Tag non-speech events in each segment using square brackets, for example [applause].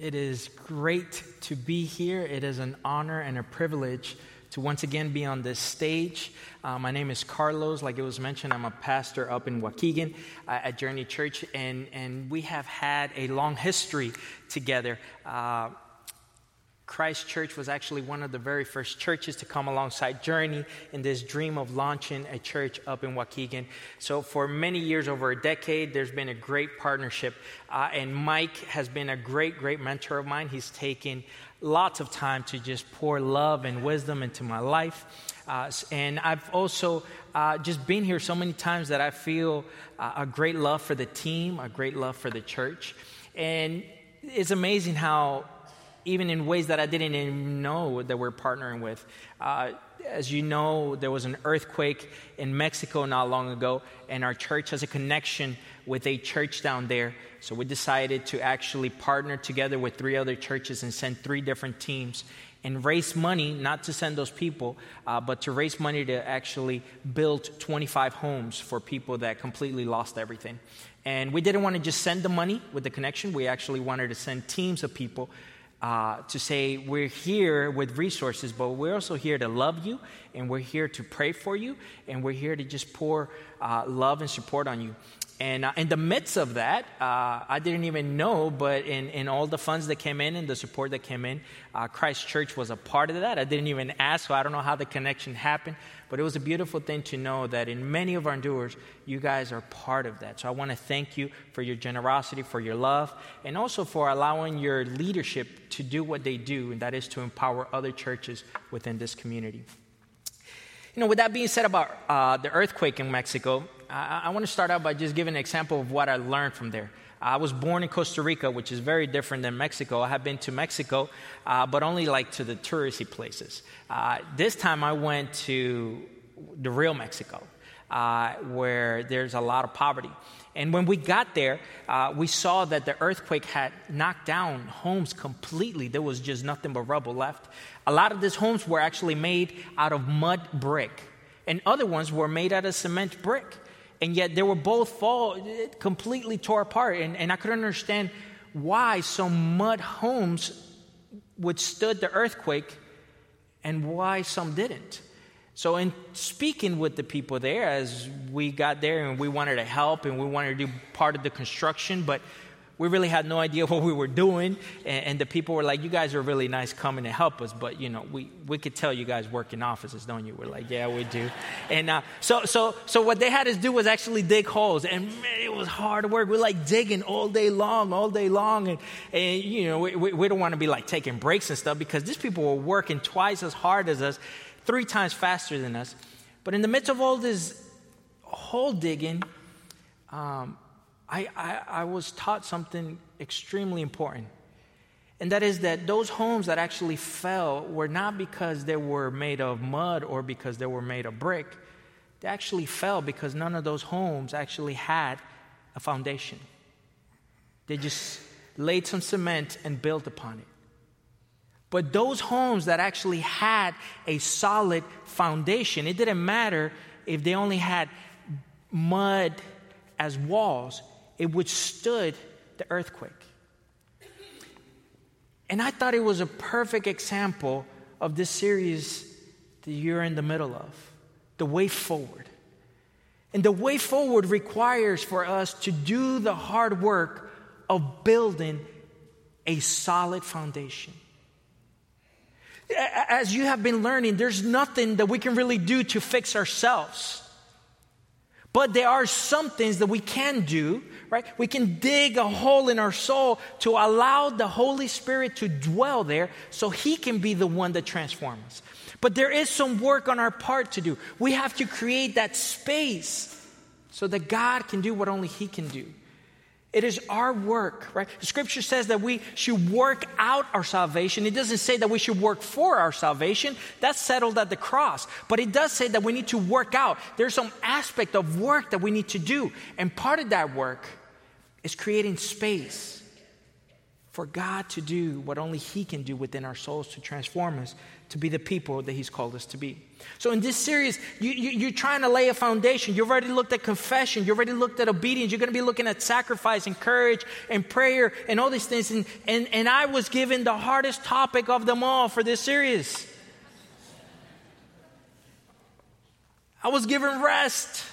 It is great to be here. It is an honor and a privilege to once again be on this stage. Uh, my name is Carlos. Like it was mentioned, I'm a pastor up in Waukegan uh, at Journey Church, and, and we have had a long history together. Uh, Christ Church was actually one of the very first churches to come alongside Journey in this dream of launching a church up in Waukegan. So, for many years, over a decade, there's been a great partnership. Uh, and Mike has been a great, great mentor of mine. He's taken lots of time to just pour love and wisdom into my life. Uh, and I've also uh, just been here so many times that I feel uh, a great love for the team, a great love for the church. And it's amazing how even in ways that I didn't even know that we're partnering with. Uh, as you know, there was an earthquake in Mexico not long ago, and our church has a connection with a church down there. So we decided to actually partner together with three other churches and send three different teams and raise money, not to send those people, uh, but to raise money to actually build 25 homes for people that completely lost everything. And we didn't want to just send the money with the connection, we actually wanted to send teams of people uh, to say we're here with resources, but we're also here to love you, and we're here to pray for you, and we're here to just pour uh, love and support on you. And uh, in the midst of that, uh, I didn't even know, but in, in all the funds that came in and the support that came in, uh, Christ Church was a part of that. I didn't even ask, so I don't know how the connection happened, but it was a beautiful thing to know that in many of our endures, you guys are part of that. So I want to thank you for your generosity, for your love, and also for allowing your leadership to do what they do, and that is to empower other churches within this community. You know, with that being said about uh, the earthquake in Mexico, I, I want to start out by just giving an example of what I learned from there. I was born in Costa Rica, which is very different than Mexico. I have been to Mexico, uh, but only like to the touristy places. Uh, this time I went to the real Mexico, uh, where there's a lot of poverty. And when we got there, uh, we saw that the earthquake had knocked down homes completely. There was just nothing but rubble left. A lot of these homes were actually made out of mud brick, and other ones were made out of cement brick and yet they were both fall completely tore apart and, and i couldn't understand why some mud homes withstood the earthquake and why some didn't so in speaking with the people there as we got there and we wanted to help and we wanted to do part of the construction but we really had no idea [laughs] what we were doing. And, and, the people were like, You guys are really nice coming to help us, but you know, we, we could tell you guys work in offices, don't you? We're like, Yeah, we do. And uh, so, so, so what they had us do was actually dig holes. And man, it was hard work. We're like digging all day long, all day long. And, and you know, we, we, we don't want to be like taking breaks and stuff because these people were working twice as hard as us, three times faster than us. But in the midst of all this hole digging, um, I, I, I was taught something extremely important. And that is that those homes that actually fell were not because they were made of mud or because they were made of brick. They actually fell because none of those homes actually had a foundation. They just laid some cement and built upon it. But those homes that actually had a solid foundation, it didn't matter if they only had mud as walls, it withstood the earthquake. And I thought it was a perfect example of this series that you're in the middle of the way forward. And the way forward requires for us to do the hard work of building a solid foundation. As you have been learning, there's nothing that we can really do to fix ourselves. But there are some things that we can do, right? We can dig a hole in our soul to allow the Holy Spirit to dwell there so He can be the one that transforms us. But there is some work on our part to do. We have to create that space so that God can do what only He can do. It is our work, right? The scripture says that we should work out our salvation. It doesn't say that we should work for our salvation. That's settled at the cross. But it does say that we need to work out. There's some aspect of work that we need to do. And part of that work is creating space for God to do what only He can do within our souls to transform us to be the people that He's called us to be. So, in this series, you, you, are trying to lay a foundation. You've already looked at confession, you've already looked at obedience, you're going to be looking at sacrifice and courage and prayer and all these things. And, and, and I was given the hardest topic of them all for this series. I was given rest.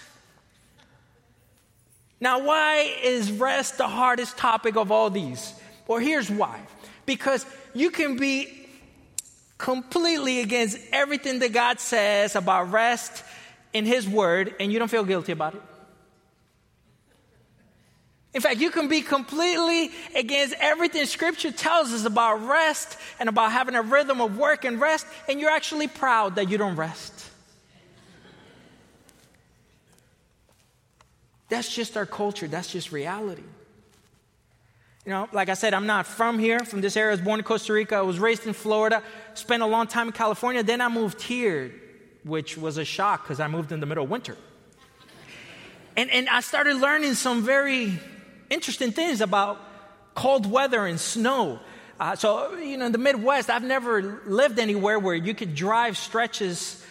Now, why is rest the hardest topic of all these? Well, here's why. Because you can be completely against everything that God says about rest in His Word, and you don't feel guilty about it. In fact, you can be completely against everything Scripture tells us about rest and about having a rhythm of work and rest, and you're actually proud that you don't rest. That's just our culture, that's just reality. You know, like I said, I'm not from here, from this area. I was born in Costa Rica. I was raised in Florida, spent a long time in California. Then I moved here, which was a shock because I moved in the middle of winter. And, and I started learning some very interesting things about cold weather and snow. Uh, so, you know, in the Midwest, I've never lived anywhere where you could drive stretches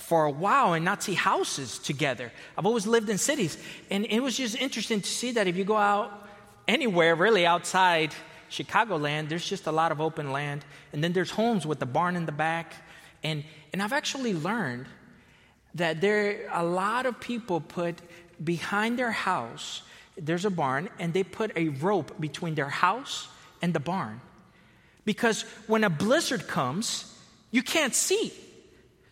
for a while and not see houses together. I've always lived in cities. And it was just interesting to see that if you go out anywhere really outside Chicagoland, there's just a lot of open land. And then there's homes with the barn in the back. And, and I've actually learned that there a lot of people put behind their house, there's a barn, and they put a rope between their house and the barn. Because when a blizzard comes, you can't see.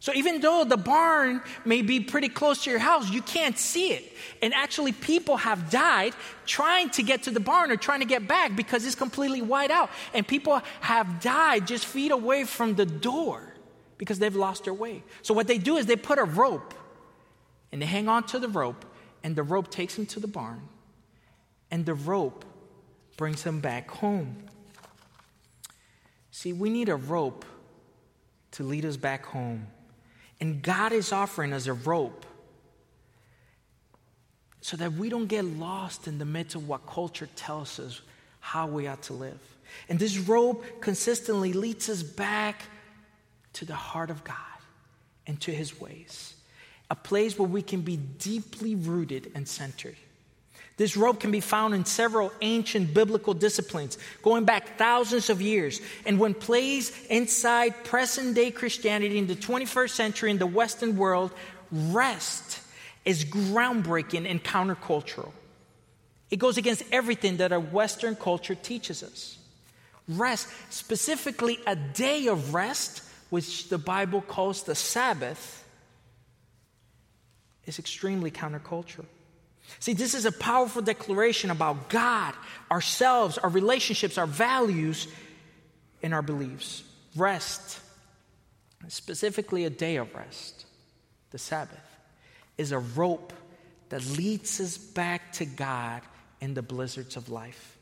So even though the barn may be pretty close to your house, you can't see it. And actually, people have died trying to get to the barn or trying to get back because it's completely wide out. And people have died just feet away from the door because they've lost their way. So what they do is they put a rope and they hang on to the rope, and the rope takes them to the barn, and the rope brings them back home. See, we need a rope to lead us back home. And God is offering us a rope so that we don't get lost in the midst of what culture tells us how we ought to live. And this rope consistently leads us back to the heart of God and to his ways, a place where we can be deeply rooted and centered. This rope can be found in several ancient biblical disciplines going back thousands of years. And when placed inside present day Christianity in the 21st century in the Western world, rest is groundbreaking and countercultural. It goes against everything that our Western culture teaches us. Rest, specifically a day of rest, which the Bible calls the Sabbath, is extremely countercultural. See, this is a powerful declaration about God, ourselves, our relationships, our values, and our beliefs. Rest, specifically a day of rest, the Sabbath, is a rope that leads us back to God in the blizzards of life.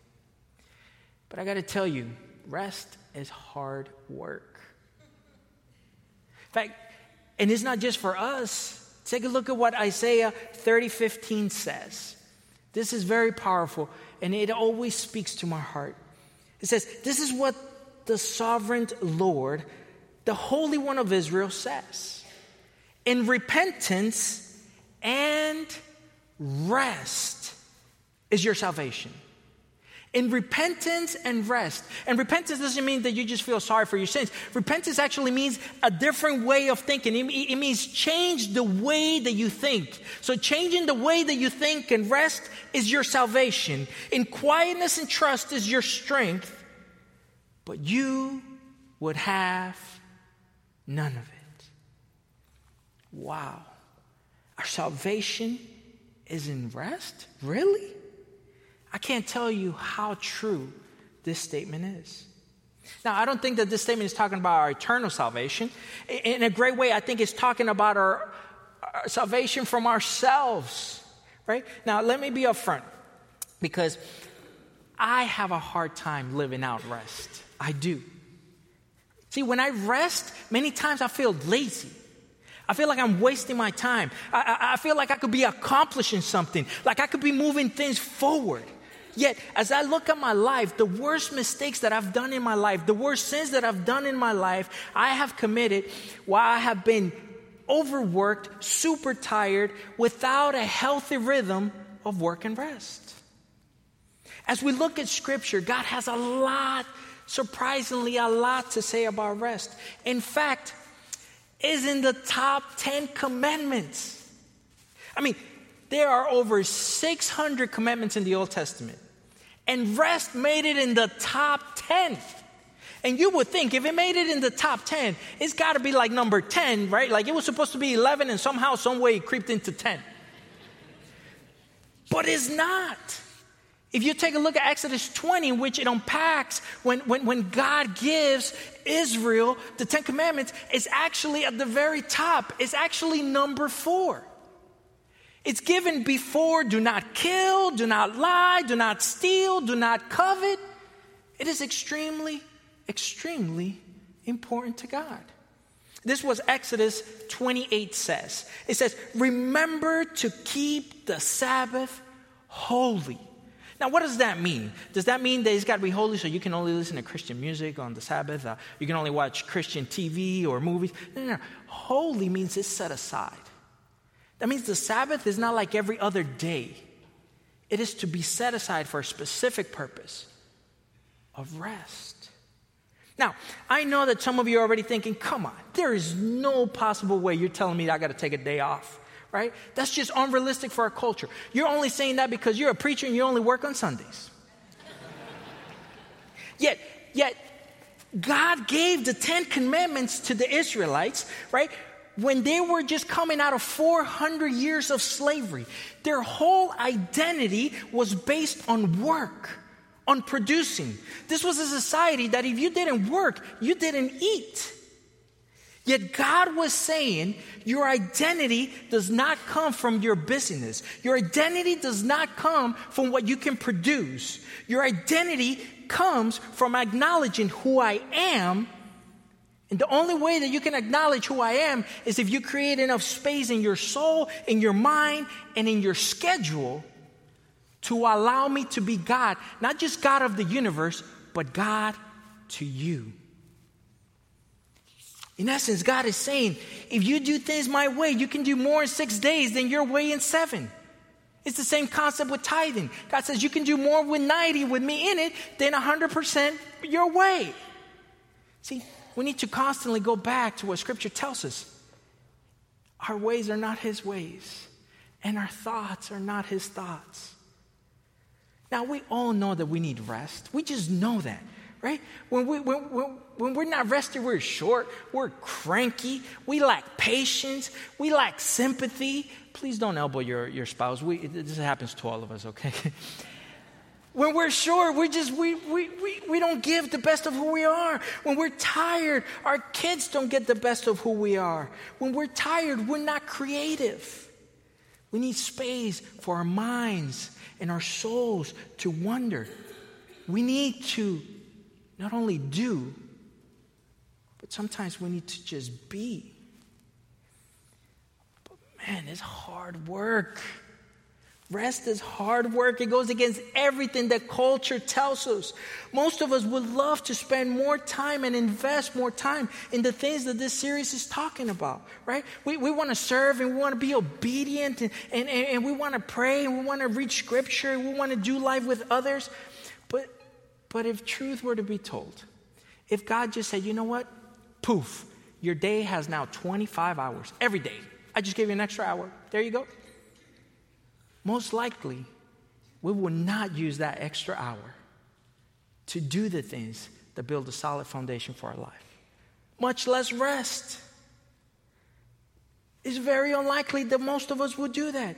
But I got to tell you, rest is hard work. In fact, and it's not just for us. Take a look at what Isaiah 30 15 says. This is very powerful, and it always speaks to my heart. It says, This is what the sovereign Lord, the Holy One of Israel, says. In repentance and rest is your salvation in repentance and rest. And repentance doesn't mean that you just feel sorry for your sins. Repentance actually means a different way of thinking. It, means change the way that you think. So, changing the way that you think and rest is your salvation. In quietness and trust is your strength. But you would have none of it. Wow. Our salvation is in rest? Really? I can't tell you how true this statement is. Now, I don't think that this statement is talking about our eternal salvation. In a great way, I think it's talking about our, our salvation from ourselves, right? Now, let me be upfront because I have a hard time living out rest. I do. See, when I rest, many times I feel lazy. I feel like I'm wasting my time. I, I, I feel like I could be accomplishing something, like I could be moving things forward. Yet, as I look at my life, the worst mistakes that I've done in my life, the worst sins that I've done in my life, I have committed while I have been overworked, super tired, without a healthy rhythm of work and rest. As we look at Scripture, God has a lot, surprisingly, a lot to say about rest. In fact, is in the top 10 commandments. I mean, there are over 600 commandments in the Old Testament, and rest made it in the top 10. And you would think if it made it in the top 10, it's got to be like number 10, right? Like it was supposed to be 11 and somehow, some way it creeped into 10. But it's not. If you take a look at Exodus 20, which it unpacks when, when, when God gives Israel the Ten Commandments, it's actually at the very top. It's actually number four. It's given before do not kill, do not lie, do not steal, do not covet. It is extremely, extremely important to God. This was Exodus 28 says. It says, Remember to keep the Sabbath holy. Now, what does that mean? Does that mean that it's got to be holy so you can only listen to Christian music on the Sabbath? Uh, you can only watch Christian TV or movies? No, no, no. Holy means it's set aside. That means the Sabbath is not like every other day, it is to be set aside for a specific purpose of rest. Now, I know that some of you are already thinking, come on, there is no possible way you're telling me I got to take a day off, right? That's just unrealistic for our culture. You're only saying that because you're a preacher and you only work on Sundays. [laughs] yet, yet, God gave the Ten Commandments to the Israelites, right? When they were just coming out of 400 years of slavery, their whole identity was based on work, on producing. This was a society that if you didn't work, you didn't eat. Yet God was saying, Your identity does not come from your busyness. Your identity does not come from what you can produce. Your identity comes from acknowledging who I am and the only way that you can acknowledge who I am is if you create enough space in your soul, in your mind, and in your schedule to allow me to be God, not just God of the universe, but God to you. In essence, God is saying, if you do things my way, you can do more in six days than your way in seven. It's the same concept with tithing. God says you can do more with 90 with me in it than 100% your way. See, we need to constantly go back to what Scripture tells us. Our ways are not His ways, and our thoughts are not His thoughts. Now, we all know that we need rest. We just know that, right? When, we, when, when, we're not rested, we're short, we're cranky, we lack patience, we lack sympathy. Please don't elbow your, your spouse. We, this happens to all of us, okay? [laughs] When we're short, we just we, we, we, we don't give the best of who we are. When we're tired, our kids don't get the best of who we are. When we're tired, we're not creative. We need space for our minds and our souls to wonder. We need to not only do, but sometimes we need to just be. But man, it's hard work. Rest is hard work. It goes against everything that culture tells us. Most of us would love to spend more time and invest more time in the things that this series is talking about, right? We, we want to serve and we want to be obedient and, and, and we want to pray and we want to read scripture and we want to do life with others. But, but if truth were to be told, if God just said, you know what? Poof, your day has now 25 hours every day. I just gave you an extra hour. There you go most likely we will not use that extra hour to do the things that build a solid foundation for our life, much less rest. It's very unlikely that most of us would do that.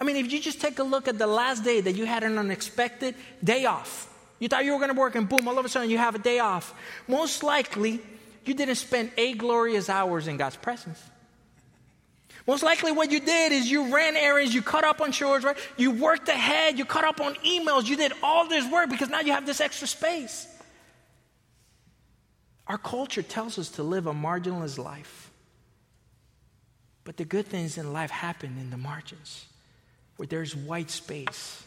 I mean, if you just take a look at the last day that you had an unexpected day off, you thought you were going to work and boom, all of a sudden you have a day off. Most likely, you didn't spend eight glorious hours in God's presence. Most likely, what you did is you ran errands, you caught up on chores, right? You worked ahead, you caught up on emails, you did all this work because now you have this extra space. Our culture tells us to live a marginalized life. But the good things in life happen in the margins, where there's white space,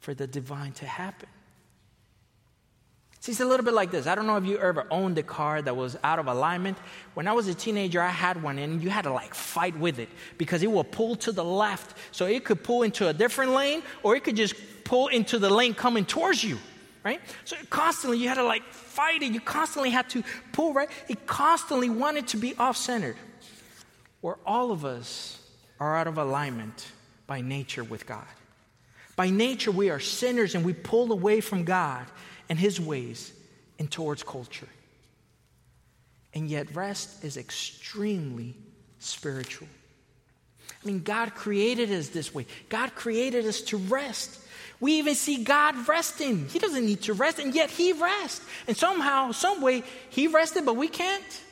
for the divine to happen. See, it's a little bit like this. I don't know if you ever owned a car that was out of alignment. When I was a teenager, I had one, and you had to like fight with it because it would pull to the left. So it could pull into a different lane, or it could just pull into the lane coming towards you, right? So constantly you had to like fight it. You constantly had to pull, right? It constantly wanted to be off centered. Where all of us are out of alignment by nature with God. By nature, we are sinners and we pull away from God and his ways and towards culture. And yet, rest is extremely spiritual. I mean, God created us this way. God created us to rest. We even see God resting. He doesn't need to rest, and yet He rests. And somehow, some way, He rested, but we can't.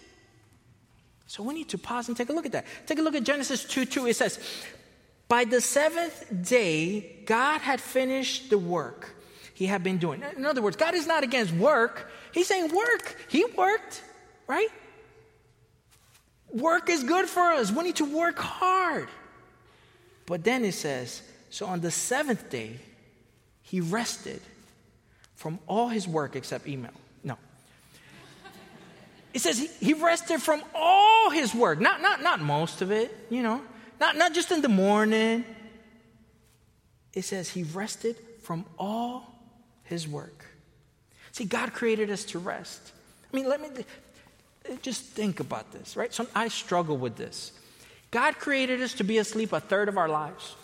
So we need to pause and take a look at that. Take a look at Genesis 2 2. It says, By the seventh day, God had finished the work he had been doing. In other words, God is not against work. He's saying work. He worked, right? Work is good for us. We need to work hard. But then it says, so on the seventh day, he rested from all his work except email. No. It says he, he rested from all his work, not, not, not most of it, you know, not, not just in the morning. It says he rested from all his work. See, God created us to rest. I mean, let me just think about this, right? So I struggle with this. God created us to be asleep a third of our lives.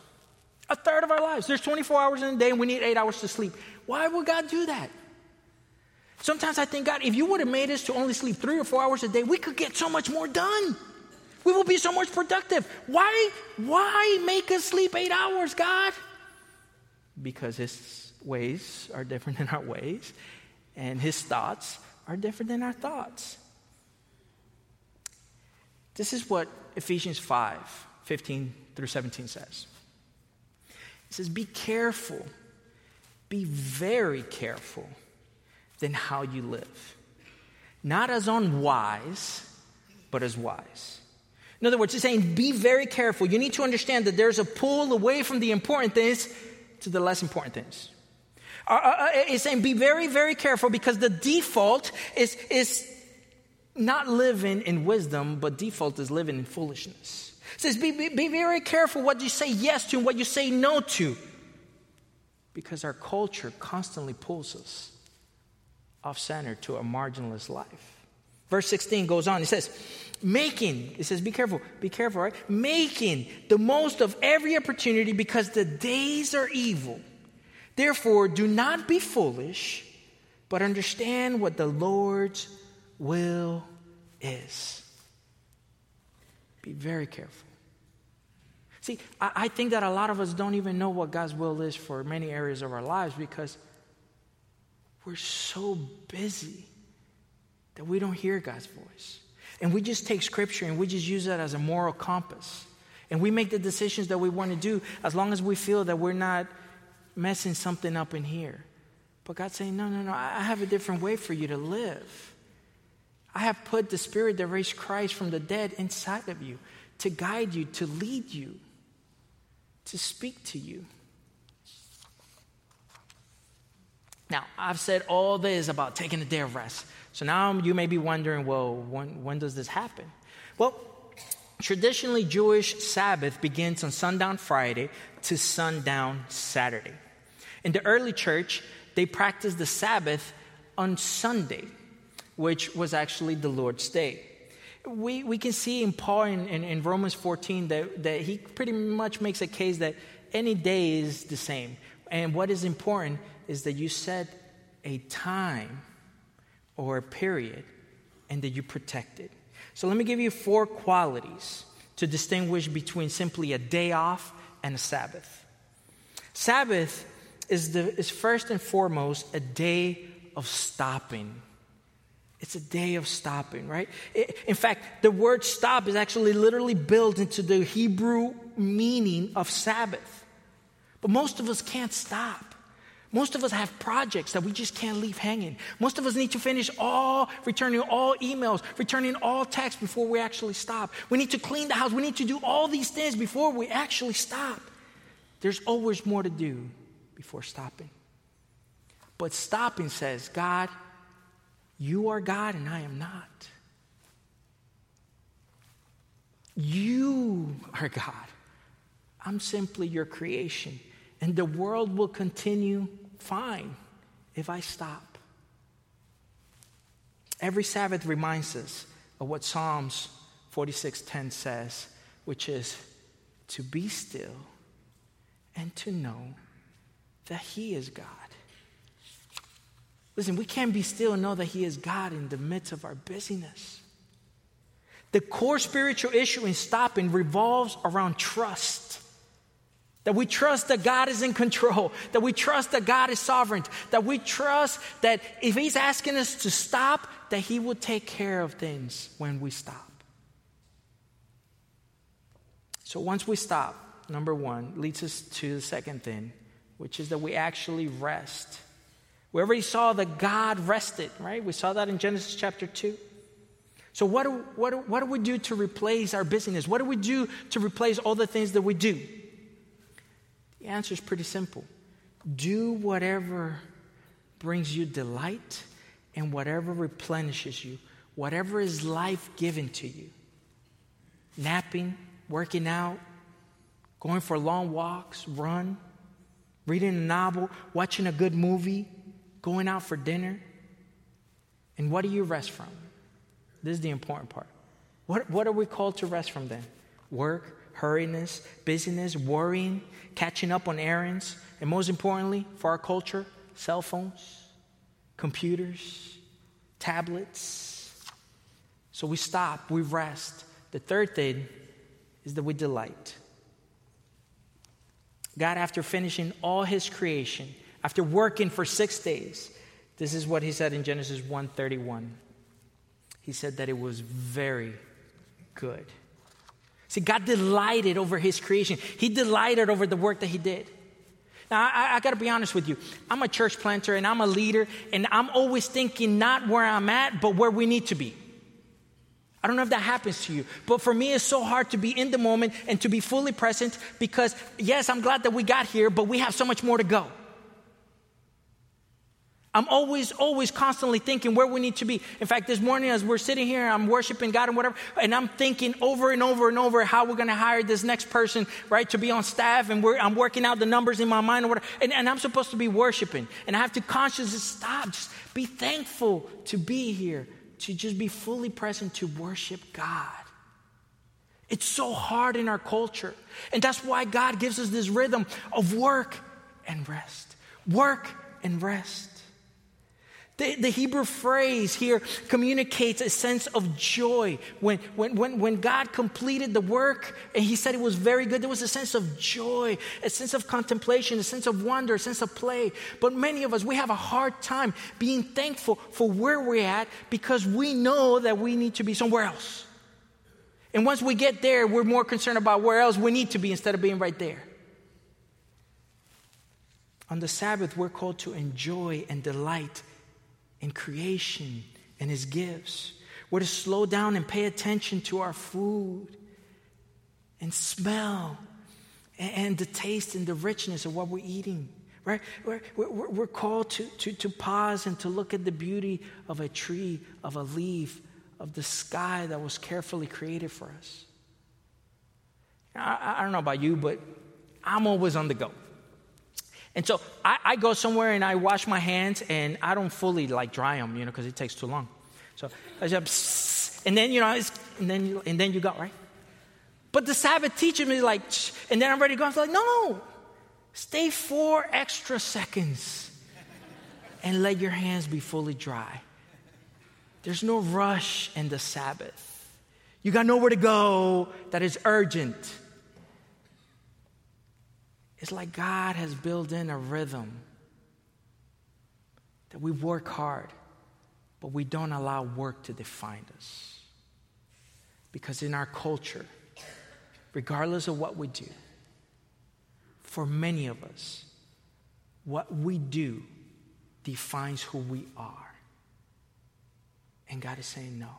A third of our lives. There's 24 hours in a day and we need eight hours to sleep. Why would God do that? Sometimes I think, God, if you would have made us to only sleep three or four hours a day, we could get so much more done. We will be so much productive. Why, why make us sleep eight hours, God? Because His ways are different [laughs] than our ways, and his thoughts are different than our thoughts. This is what Ephesians 5 15 through 17 says. It says, Be careful, be very careful than how you live, not as unwise, but as wise. In other words, it's saying, Be very careful. You need to understand that there's a pull away from the important things to the less important things. Uh, uh, uh, is saying be very, very careful because the default is, is not living in wisdom, but default is living in foolishness. It says be, be, be very careful what you say yes to and what you say no to because our culture constantly pulls us off center to a marginless life. Verse 16 goes on, it says, making, it says, be careful, be careful, right? Making the most of every opportunity because the days are evil. Therefore, do not be foolish, but understand what the Lord's will is. Be very careful. See, I, I, think that a lot of us don't even know what God's will is for many areas of our lives because we're so busy that we don't hear God's voice. And we just take scripture and we just use that as a moral compass. And we make the decisions that we want to do as long as we feel that we're not messing something up in here. But God's saying, no, no, no, I have a different way for you to live. I have put the Spirit that raised Christ from the dead inside of you to guide you, to lead you, to speak to you. Now, I've said all this about taking a day of rest. So now you may be wondering, well, when, when does this happen? Well, traditionally, Jewish Sabbath begins on sundown Friday to sundown Saturday. In the early church, they practiced the Sabbath on Sunday, which was actually the Lord's day. We, we can see in Paul in, in, in Romans 14 that, that he pretty much makes a case that any day is the same. And what is important is that you set a time or a period and that you protect it. So let me give you four qualities to distinguish between simply a day off and a Sabbath. Sabbath is, the, is first and foremost a day of stopping. It's a day of stopping, right? It, in fact, the word stop is actually literally built into the Hebrew meaning of Sabbath. But most of us can't stop. Most of us have projects that we just can't leave hanging. Most of us need to finish all, returning all emails, returning all texts before we actually stop. We need to clean the house. We need to do all these things before we actually stop. There's always more to do before stopping. But stopping says, God, you are God and I am not. You are God. I'm simply your creation. And the world will continue fine if I stop. Every Sabbath reminds us of what Psalms 46:10 says, which is to be still and to know that he is God. Listen, we can't be still and know that he is God in the midst of our busyness. The core spiritual issue in stopping revolves around trust. That we trust that God is in control, that we trust that God is sovereign, that we trust that if He's asking us to stop, that He will take care of things when we stop. So once we stop, number one, leads us to the second thing, which is that we actually rest. We already saw that God rested, right? We saw that in Genesis chapter 2. So, what do, what, do, what do we do to replace our busyness? What do we do to replace all the things that we do? The answer is pretty simple do whatever brings you delight and whatever replenishes you, whatever is life given to you. Napping, working out, going for long walks, run, reading a novel, watching a good movie, going out for dinner. And what do you rest from? This is the important part. What, what are we called to rest from then? Work, hurriness, busyness, worrying, catching up on errands, and most importantly, for our culture, cell phones, computers, tablets. So we stop, we rest. The third thing is that we delight. God, after finishing all his creation, after working for six days, this is what he said in Genesis 1:31 he said that it was very good. See, God delighted over his creation, he delighted over the work that he did. Now, I, I got to be honest with you. I'm a church planter and I'm a leader, and I'm always thinking not where I'm at, but where we need to be. I don't know if that happens to you, but for me, it's so hard to be in the moment and to be fully present because, yes, I'm glad that we got here, but we have so much more to go. I'm always, always constantly thinking where we need to be. In fact, this morning as we're sitting here, I'm worshiping God and whatever, and I'm thinking over and over and over how we're going to hire this next person, right, to be on staff, and I'm working out the numbers in my mind or whatever, and, and I'm supposed to be worshiping. And I have to consciously stop, just be thankful to be here, to just be fully present to worship God. It's so hard in our culture. And that's why God gives us this rhythm of work and rest. Work and rest. The, the, Hebrew phrase here communicates a sense of joy. When, when, when, when God completed the work and He said it was very good, there was a sense of joy, a sense of contemplation, a sense of wonder, a sense of play. But many of us, we have a hard time being thankful for where we're at because we know that we need to be somewhere else. And once we get there, we're more concerned about where else we need to be instead of being right there. On the Sabbath, we're called to enjoy and delight in creation and his gifts. We're to slow down and pay attention to our food and smell and the taste and the richness of what we're eating. Right? We're, we're, we're called to, to, to pause and to look at the beauty of a tree, of a leaf, of the sky that was carefully created for us. I, I don't know about you, but I'm always on the go. And so I, I, go somewhere and I wash my hands and I don't fully like dry them, you know, because it takes too long. So I just, and then, you know, and then, you, and then you go, right? But the Sabbath teaches me like, and then I'm ready to go. I'm like, no, stay four extra seconds and let your hands be fully dry. There's no rush in the Sabbath. You got nowhere to go that is urgent. It's like God has built in a rhythm that we work hard, but we don't allow work to define us. Because in our culture, regardless of what we do, for many of us, what we do defines who we are. And God is saying, no.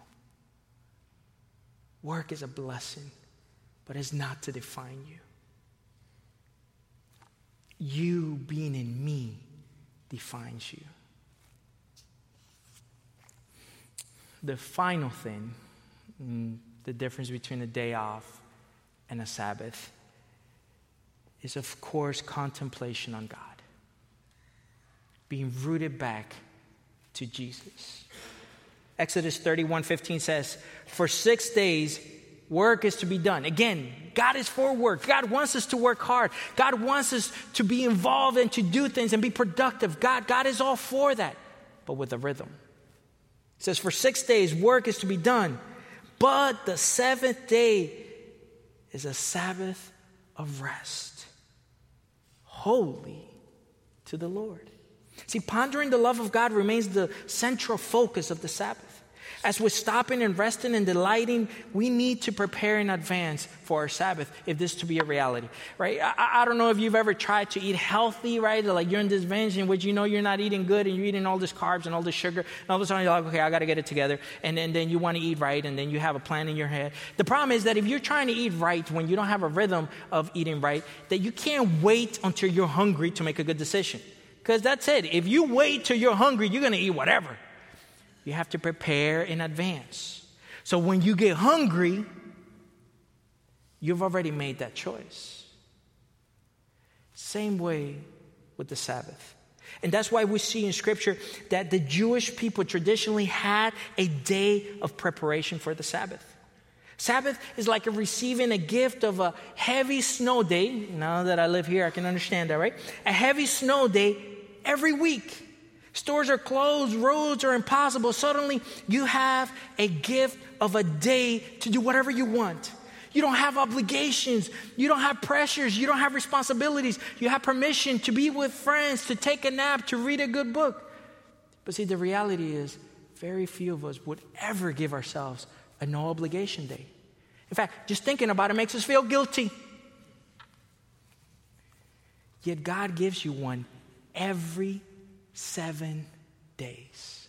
Work is a blessing, but it's not to define you. You being in me defines you. The final thing, mm, the difference between a day off and a Sabbath, is of course contemplation on God, being rooted back to Jesus. Exodus 31 15 says, For six days work is to be done. Again, God is for work. God wants us to work hard. God wants us to be involved and to do things and be productive. God, God is all for that, but with a rhythm. It says, For six days work is to be done, but the seventh day is a Sabbath of rest, holy to the Lord. See, pondering the love of God remains the central focus of the Sabbath. As we're stopping and resting and delighting, we need to prepare in advance for our Sabbath if this to be a reality, right? I, I don't know if you've ever tried to eat healthy, right? Like you're in this binge in which you know you're not eating good and you're eating all this carbs and all this sugar. And all of a sudden you're like, okay, I got to get it together. And then, then you want to eat right and then you have a plan in your head. The problem is that if you're trying to eat right when you don't have a rhythm of eating right, that you can't wait until you're hungry to make a good decision. Because that's it. If you wait till you're hungry, you're going to eat whatever. You have to prepare in advance. So when you get hungry, you've already made that choice. Same way with the Sabbath. And that's why we see in Scripture that the Jewish people traditionally had a day of preparation for the Sabbath. Sabbath is like receiving a gift of a heavy snow day. Now that I live here, I can understand that, right? A heavy snow day every week. Stores are closed, roads are impossible. Suddenly, you have a gift of a day to do whatever you want. You don't have obligations. You don't have pressures. You don't have responsibilities. You have permission to be with friends, to take a nap, to read a good book. But see, the reality is, very few of us would ever give ourselves a no obligation day. In fact, just thinking about it makes us feel guilty. Yet God gives you one every seven days.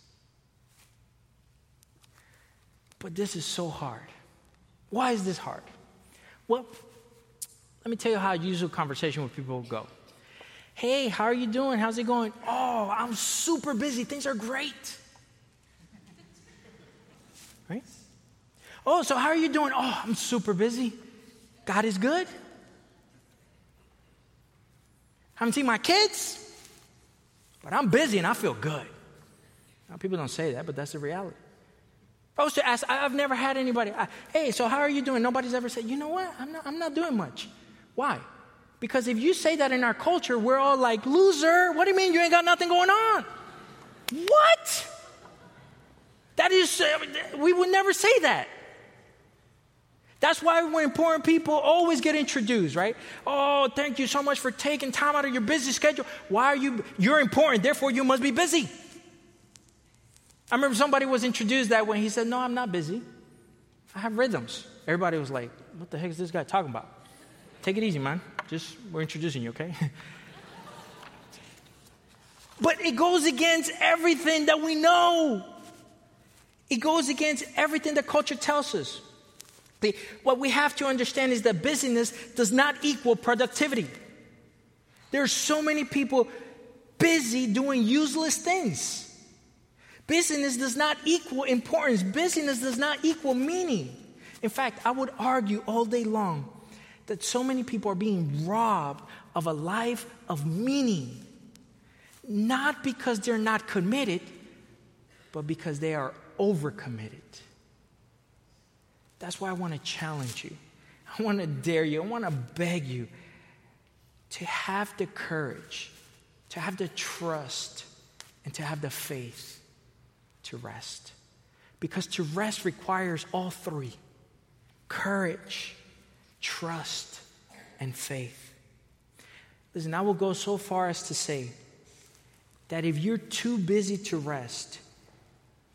But this is so hard. Why is this hard? Well, let me tell you how a usual conversation with people will go. Hey, how are you doing? How's it going? Oh, I'm super busy. Things are great. [laughs] Right? Oh, so how are you doing? Oh, I'm super busy. God is good. Haven't seen my kids. But I'm busy and I feel good. Now, people don't say that, but that's the reality. I was to ask, I've never had anybody, I, hey, so how are you doing? Nobody's ever said, you know what? I'm not, I'm not doing much. Why? Because if you say that in our culture, we're all like, loser, what do you mean you ain't got nothing going on? What? That is, uh, we would never say that. That's why when important people always get introduced, right? Oh, thank you so much for taking time out of your busy schedule. Why are you, you're important, therefore you must be busy. I remember somebody was introduced that way. He said, No, I'm not busy. I have rhythms. Everybody was like, What the heck is this guy talking about? Take it easy, man. Just, we're introducing you, okay? [laughs] but it goes against everything that we know. It goes against everything that culture tells us. What we have to understand is that busyness does not equal productivity. There are so many people busy doing useless things. Busyness does not equal importance, busyness does not equal meaning. In fact, I would argue all day long that so many people are being robbed of a life of meaning, not because they're not committed, but because they are overcommitted. That's why I want to challenge you. I want to dare you. I want to beg you to have the courage, to have the trust, and to have the faith to rest. Because to rest requires all three courage, trust, and faith. Listen, I will go so far as to say that if you're too busy to rest,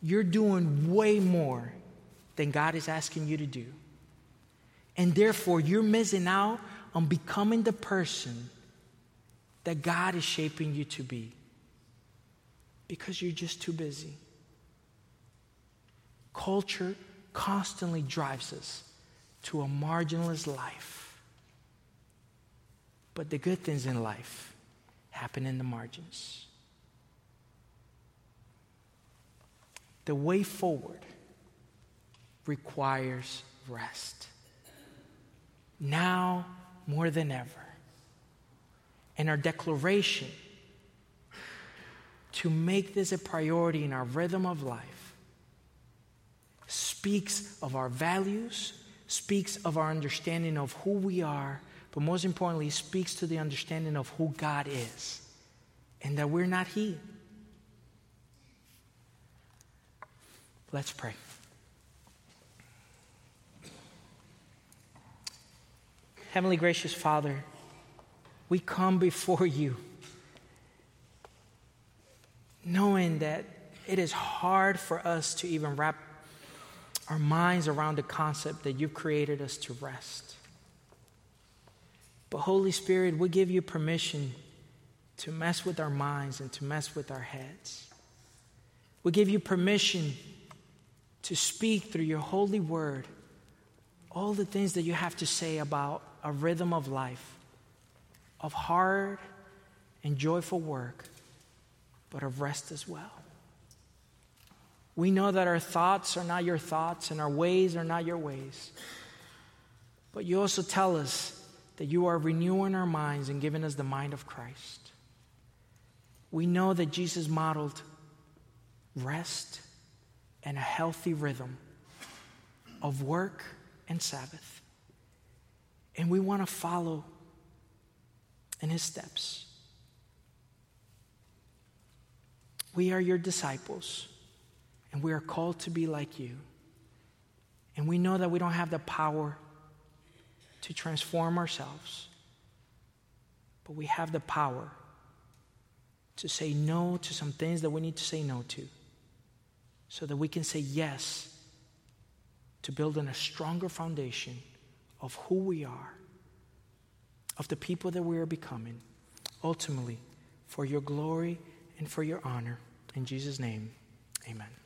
you're doing way more than God is asking you to do. And therefore, you're missing out on becoming the person that God is shaping you to be because you're just too busy. Culture constantly drives us to a marginalized life. But the good things in life happen in the margins. The way forward requires rest. Now more than ever. And our declaration to make this a priority in our rhythm of life speaks of our values, speaks of our understanding of who we are, but most importantly, speaks to the understanding of who God is and that we're not He. Let's pray. Heavenly gracious Father, we come before you knowing that it is hard for us to even wrap our minds around the concept that you've created us to rest. But, Holy Spirit, we give you permission to mess with our minds and to mess with our heads. We give you permission to speak through your holy word all the things that you have to say about a rhythm of life, of hard and joyful work, but of rest as well. We know that our thoughts are not your thoughts and our ways are not your ways. But you also tell us that you are renewing our minds and giving us the mind of Christ. We know that Jesus modeled rest and a healthy rhythm of work and Sabbath. And we want to follow in his steps. We are your disciples, and we are called to be like you. And we know that we don't have the power to transform ourselves, but we have the power to say no to some things that we need to say no to so that we can say yes to building a stronger foundation of who we are, of the people that we are becoming, ultimately for your glory and for your honor. In Jesus' name, amen.